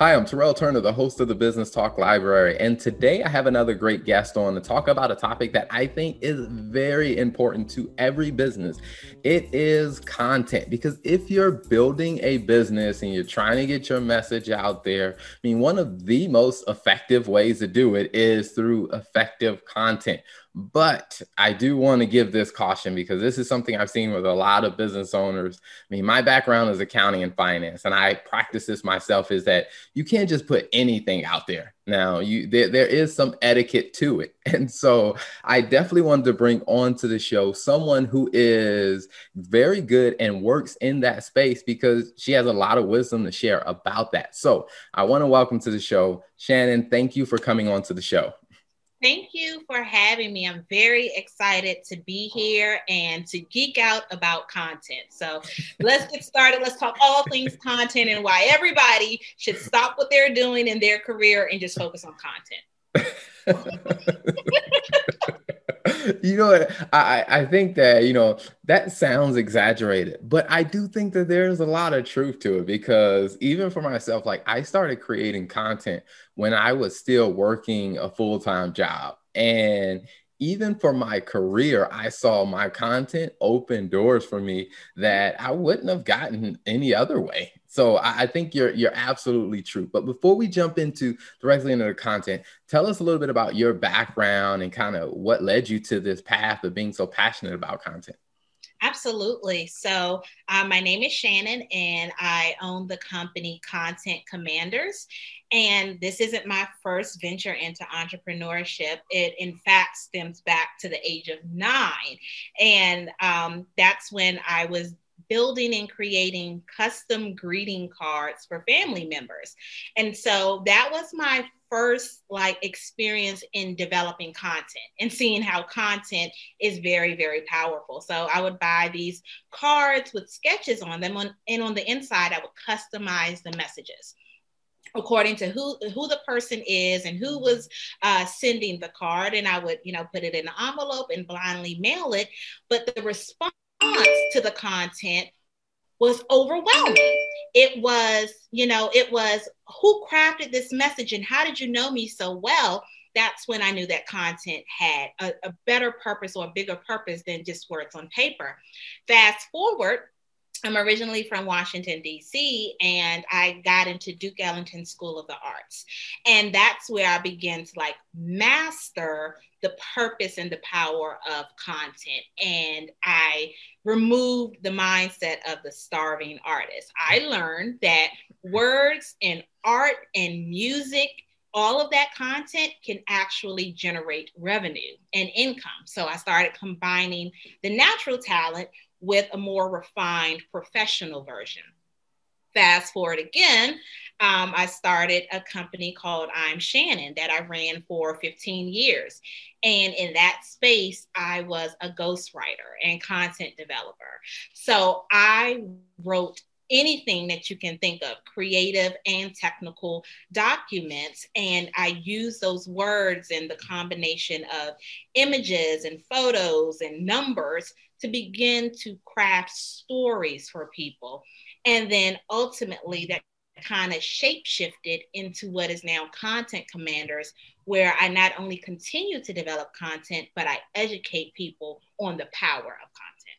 Hi, I'm Terrell Turner, the host of the Business Talk Library. And today I have another great guest on to talk about a topic that I think is very important to every business. It is content. Because if you're building a business and you're trying to get your message out there, I mean, one of the most effective ways to do it is through effective content. But I do want to give this caution because this is something I've seen with a lot of business owners. I mean, my background is accounting and finance, and I practice this myself is that you can't just put anything out there. Now, you there, there is some etiquette to it. And so I definitely wanted to bring onto the show someone who is very good and works in that space because she has a lot of wisdom to share about that. So I want to welcome to the show Shannon. Thank you for coming on to the show. Thank you for having me. I'm very excited to be here and to geek out about content. So let's get started. Let's talk all things content and why everybody should stop what they're doing in their career and just focus on content. you know, I, I think that, you know, that sounds exaggerated, but I do think that there's a lot of truth to it because even for myself, like I started creating content when I was still working a full time job. And even for my career, I saw my content open doors for me that I wouldn't have gotten any other way. So I, think you're you're absolutely true. But before we jump into directly into the content, tell us a little bit about your background and kind of what led you to this path of being so passionate about content. Absolutely. So, uh, my name is Shannon, and I own the company Content Commanders. And this isn't my first venture into entrepreneurship. It, in fact, stems back to the age of nine. And um, that's when I was building and creating custom greeting cards for family members. And so that was my first like experience in developing content and seeing how content is very very powerful. So i would buy these cards with sketches on them on, and on the inside i would customize the messages according to who who the person is and who was uh, sending the card. And i would you know put it in an envelope and blindly mail it. But the response to the content was overwhelming. It was, you know, it was who crafted this message and how did you know me so well? That's when I knew that content had a, a better purpose or a bigger purpose than just words on paper. Fast forward, I'm originally from Washington, D.C., and I got into Duke Ellington School of the Arts. And that's where I began to like master the purpose and the power of content. And I removed the mindset of the starving artist. I learned that words and art and music all of that content can actually generate revenue and income. So I started combining the natural talent with a more refined professional version. Fast forward again, um, I started a company called I'm Shannon that I ran for 15 years. And in that space, I was a ghostwriter and content developer. So I wrote anything that you can think of, creative and technical documents. And I use those words and the combination of images and photos and numbers to begin to craft stories for people. And then ultimately, that kind of shape shifted into what is now Content Commanders, where I not only continue to develop content, but I educate people on the power of content.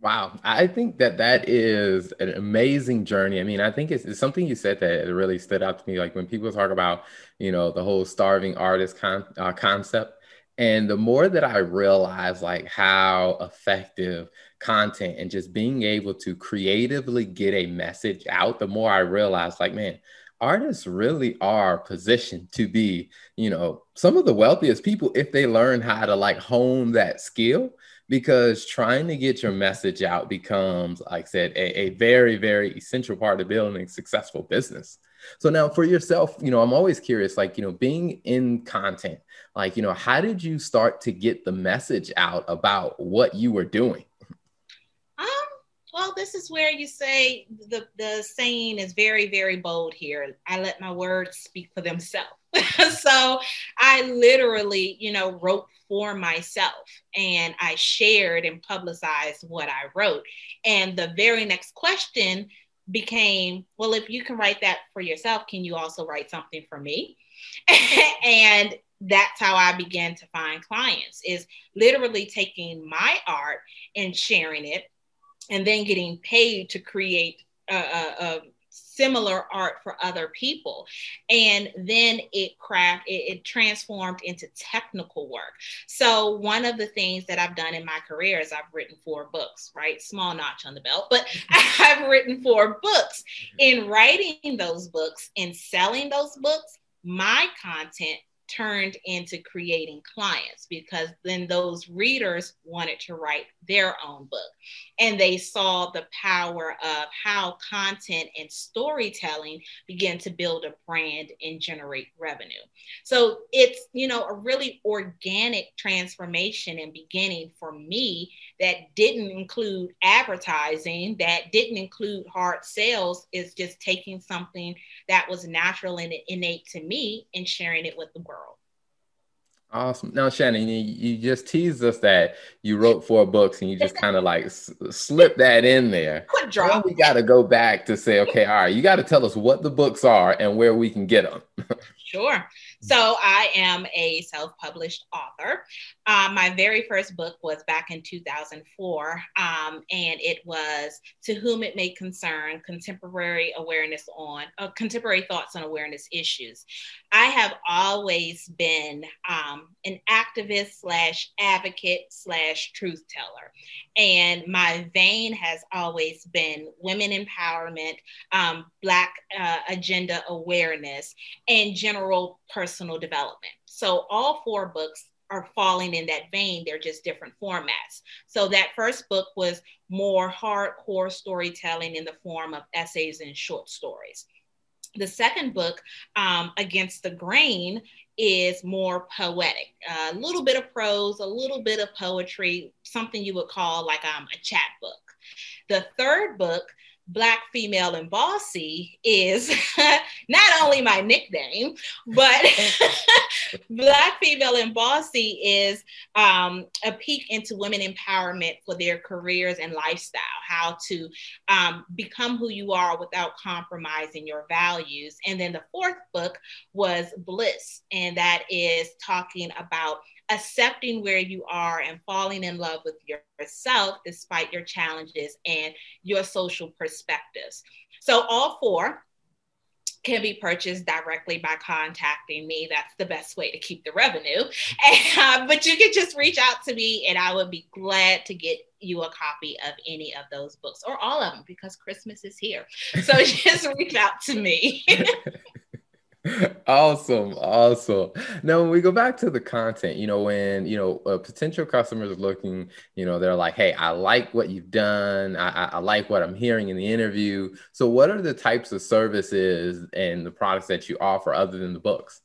Wow, I think that that is an amazing journey. I mean, I think it's, it's, something you said that really stood out to me. Like when people talk about, you know, the whole starving artist con- uh, concept, and the more that I realize like how effective content and just being able to creatively get a message out, the more I realize like, man, artists really are positioned to be, you know, some of the wealthiest people if they learn how to like hone that skill because trying to get your message out becomes, like I said, a, a very, very essential part of building a successful business. So now for yourself, you know, I'm always curious, like, you know, being in content, like, you know, how did you start to get the message out about what you were doing? Um, well, this is where you say the, the saying is very, very bold here. I let my words speak for themselves. so I literally, you know, wrote for myself and I shared and publicized what I wrote. And the very next question became well, if you can write that for yourself, can you also write something for me? and that's how I began to find clients is literally taking my art and sharing it and then getting paid to create a, similar art for other people. And then it craft it, it, transformed into technical work. So one of the things that i've done in my career is i've written four books right? Small notch on the belt but i've written four books. In writing those books and selling those books my content turned into creating clients because then those readers wanted to write their own book. And they saw the power of how content and storytelling begin to build a brand and generate revenue. So it's you know a really organic transformation and beginning for me that didn't include advertising that didn't include hard sales is just taking something that was natural and innate to me and sharing it with the world Awesome. Now, Shannon, you, you, just teased us that you wrote four books and you just kind of like s- slip that in there. Quick drop. we got to go back to say, okay, all right, you got to tell us what the books are and where we can get them. sure. So I am a self-published author. Um, my very first book was back in 2004, um, and it was "To Whom It May Concern: Contemporary Awareness on uh, Contemporary Thoughts on Awareness Issues." I have always been um, an activist slash advocate slash truth teller, and my vein has always been women empowerment, um, Black uh, agenda awareness, and general personal development. So all four books are falling in that vein. They're just different formats. So that first book was more hardcore storytelling in the form of essays and short stories. The second book, um, Against the Grain, is more poetic, a little bit of prose, a little bit of poetry, something you would call like um, a chat book. The third book, Black Female and Bossy is not only my nickname, but Black Female and Bossy is um, a peek into women empowerment for their careers and lifestyle, how to um, become who you are without compromising your values. And then the fourth book was Bliss, and that is talking about accepting where you are and falling in love with yourself despite your challenges and your social perspectives. So, all four can be purchased directly by contacting me. That's the best way to keep the revenue. And, uh, but you can just reach out to me, and I would be glad to get you a copy of any of those books or all of them because Christmas is here. So just reach out to me. awesome awesome. Now when we go back to the content you know when you know a potential customers looking you know they're like hey i like what you've done. I, I like what i'm hearing in the interview. So what are the types of services and the products that you offer other than the books?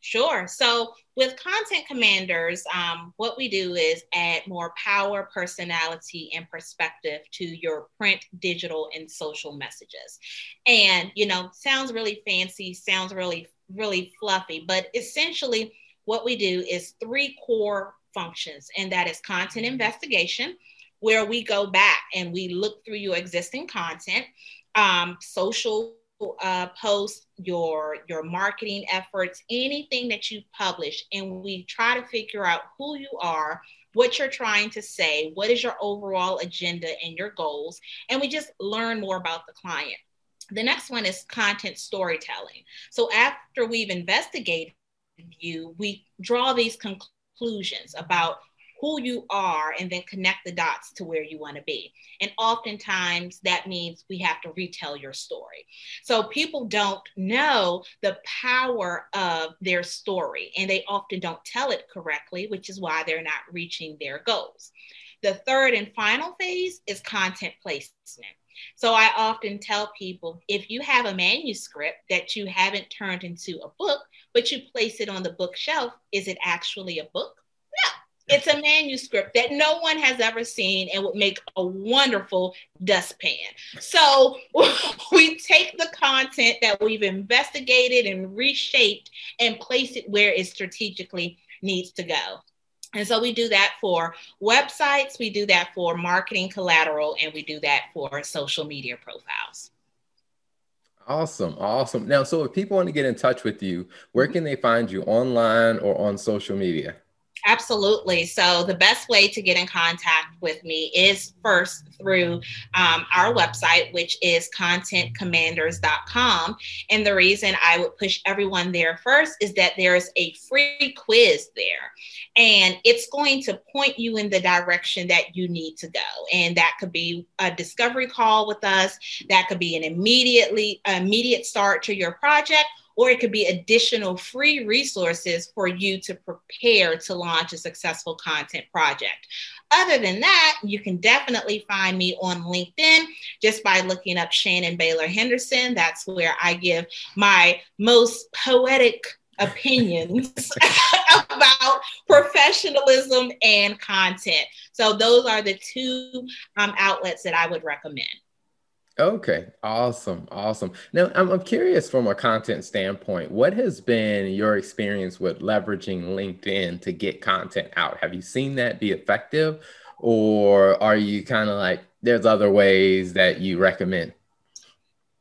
Sure. So with content commanders, um, what we do is add more power, personality, and perspective to your print, digital, and social messages. And, you know, sounds really fancy, sounds really, really fluffy, but essentially what we do is three core functions, and that is content investigation, where we go back and we look through your existing content, um, social uh, posts, your your marketing efforts, anything that you publish, and we try to figure out who you are, what you're trying to say, what is your overall agenda and your goals, and we just learn more about the client. The next one is content storytelling. So after we've investigated you, we draw these conclusions about who you are and then connect the dots to where you want to be. And oftentimes that means we have to retell your story. So people don't know the power of their story and they often don't tell it correctly, which is why they're not reaching their goals. The third and final phase is content placement. So I often tell people if you have a manuscript that you haven't turned into a book, but you place it on the bookshelf, is it actually a book? It's a manuscript that no one has ever seen and would make a wonderful dustpan. So we take the content that we've investigated and reshaped and place it where it strategically needs to go. And so we do that for websites, we do that for marketing collateral, and we do that for social media profiles. Awesome. Awesome. Now, so if people want to get in touch with you, where mm-hmm. can they find you online or on social media? Absolutely. So, the best way to get in contact with me is first through um, our website, which is contentcommanders.com. And the reason I would push everyone there first is that there's a free quiz there, and it's going to point you in the direction that you need to go. And that could be a discovery call with us, that could be an immediately immediate start to your project or it could be additional free resources for you to prepare to launch a successful content project. Other than that, you can definitely find me on LinkedIn just by looking up Shannon Baylor Henderson. That's where I give my most poetic opinions about professionalism and content. So, those are the two um, outlets that I would recommend. Okay, awesome, awesome. Now, I'm, I'm curious from a content standpoint, what has been your experience with leveraging LinkedIn to get content out? Have you seen that be effective, or are you kind of like, there's other ways that you recommend?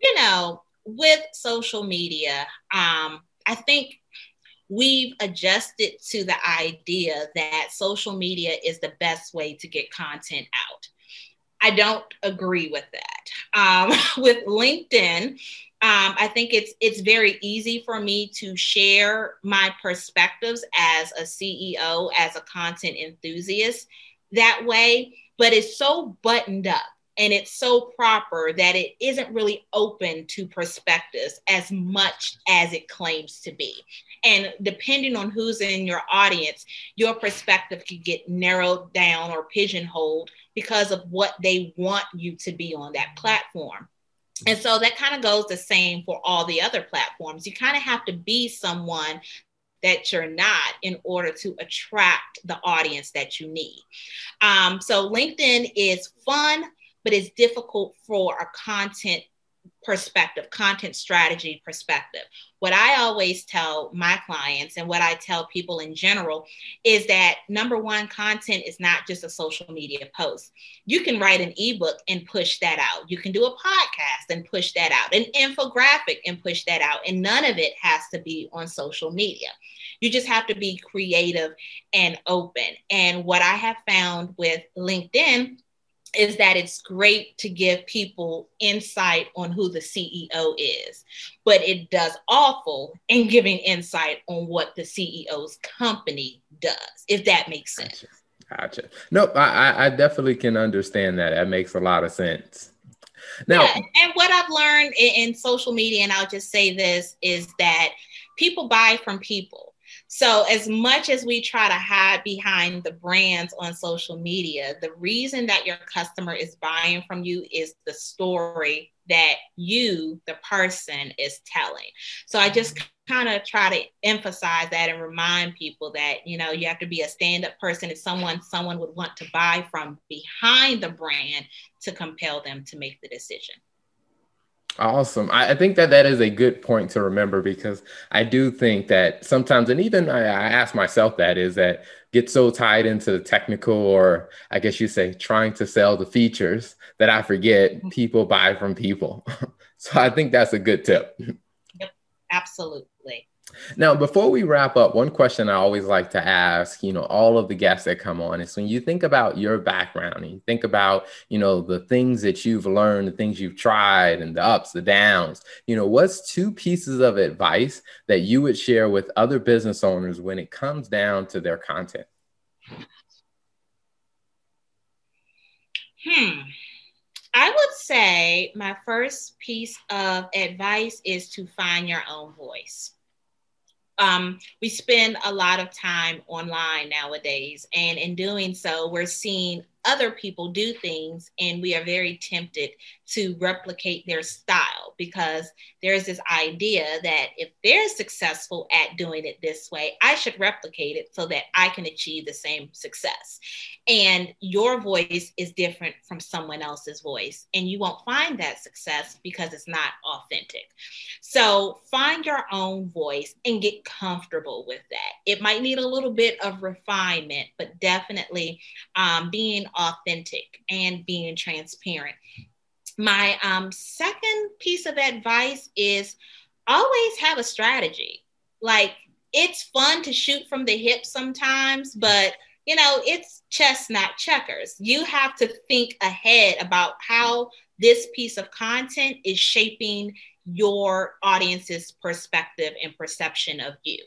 You know, with social media, um, I think we've adjusted to the idea that social media is the best way to get content out. I don't agree with that. Um, with LinkedIn, um, I think it's it's very easy for me to share my perspectives as a CEO, as a content enthusiast that way, but it's so buttoned up and it's so proper that it isn't really open to perspectives as much as it claims to be. And depending on who's in your audience, your perspective could get narrowed down or pigeonholed because of what they want you to be on that platform. And so that kind of goes the same for all the other platforms. You kind of have to be someone that you're not in order to attract the audience that you need. Um, so LinkedIn is fun, but it's difficult for a content perspective, content strategy perspective. What I always tell my clients and what I tell people in general is that number one, content is not just a social media post. You can write an ebook and push that out. You can do a podcast and push that out, an infographic and push that out. And none of it has to be on social media. You just have to be creative and open. And what I have found with LinkedIn is that it's great to give people insight on who the CEO is, but it does awful in giving insight on what the CEO's company does, if that makes sense. Gotcha. gotcha. Nope, I, I definitely can understand that. That makes a lot of sense. Now, yeah, and what I've learned in, in social media, and I'll just say this, is that people buy from people so, as much as we try to hide behind the brands on social media, the reason that your customer is buying from you is the story that you, the person, is telling. So, I just mm-hmm. kind of try to emphasize that and remind people that you know you have to be a stand-up person if someone someone would want to buy from behind the brand to compel them to make the decision Awesome. I, I, think that that is a good point to remember because I do think that sometimes, and even I, I ask myself that is that get so tied into the technical, or I guess you say trying to sell the features that I forget mm-hmm. people buy from people. so I think that's a good tip. Yep, absolutely. Now, before we wrap up, one question I always like to ask, you know, all of the guests that come on is when you think about your background and you think about, you know, the things that you've learned, the things you've tried and the ups, the downs, you know, what's two pieces of advice that you would share with other business owners when it comes down to their content? Hmm. I would say my first piece of advice is to find your own voice um, we spend a lot of time online nowadays. And in doing so, we're seeing other people do things and we are very tempted to replicate their style because there's this idea that if they're successful at doing it this way, I should replicate it so that I can achieve the same success. And your voice is different from someone else's voice, and you won't find that success because it's not authentic. So find your own voice and get comfortable with that. It might need a little bit of refinement, but definitely um, being authentic and being transparent. My um, second piece of advice is always have a strategy. Like it's fun to shoot from the hip sometimes, but you know, it's chess, not checkers. You have to think ahead about how this piece of content is shaping your audience's perspective and perception of you.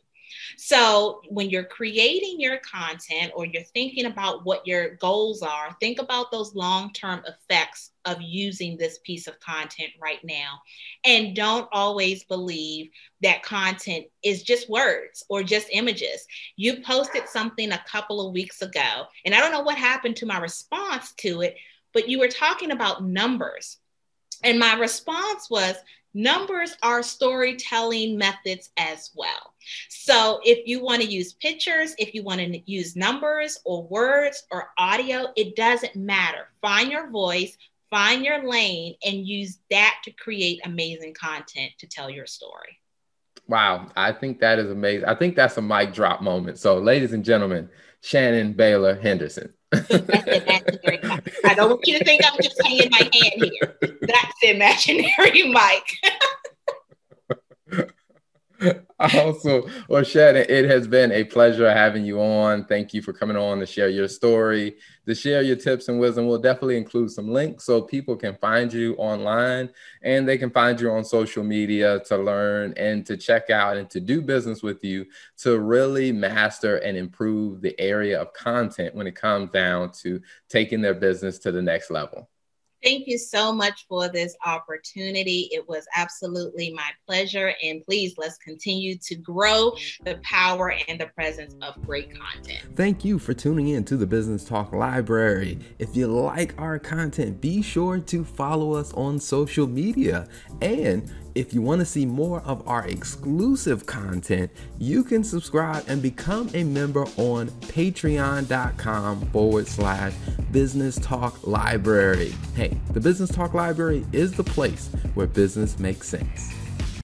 So when you're creating your content or you're thinking about what your goals are, think about those long term effects of using this piece of content right now. And don't always believe that content is just words or just images. You posted something a couple of weeks ago, and I don't know what happened to my response to it, but you were talking about numbers. And my response was numbers are storytelling methods as well. So if you want to use pictures, if you want to use numbers or words or audio, it doesn't matter. Find your voice, find your lane, and use that to create amazing content to tell your story. Wow, I think that is amazing. I think that's a mic drop moment. So, ladies and gentlemen, Shannon Baylor Henderson. I don't want you to think I'm just hanging my hand here. Imaginary mic. also, well, Shannon, it has been a pleasure having you on. Thank you for coming on to share your story, to share your tips and wisdom. We'll definitely include some links so people can find you online and they can find you on social media to learn and to check out and to do business with you to really master and improve the area of content when it comes down to taking their business to the next level. Thank you so much for this opportunity. It was absolutely my pleasure. And please, let's continue to grow the power and the presence of great content. Thank you for tuning in to the Business Talk Library. If you like our content, be sure to follow us on social media. And if you want to see more of our exclusive content, you can subscribe and become a member on patreon.com forward slash business talk library. Hey, the Business Talk Library is the place where business makes sense.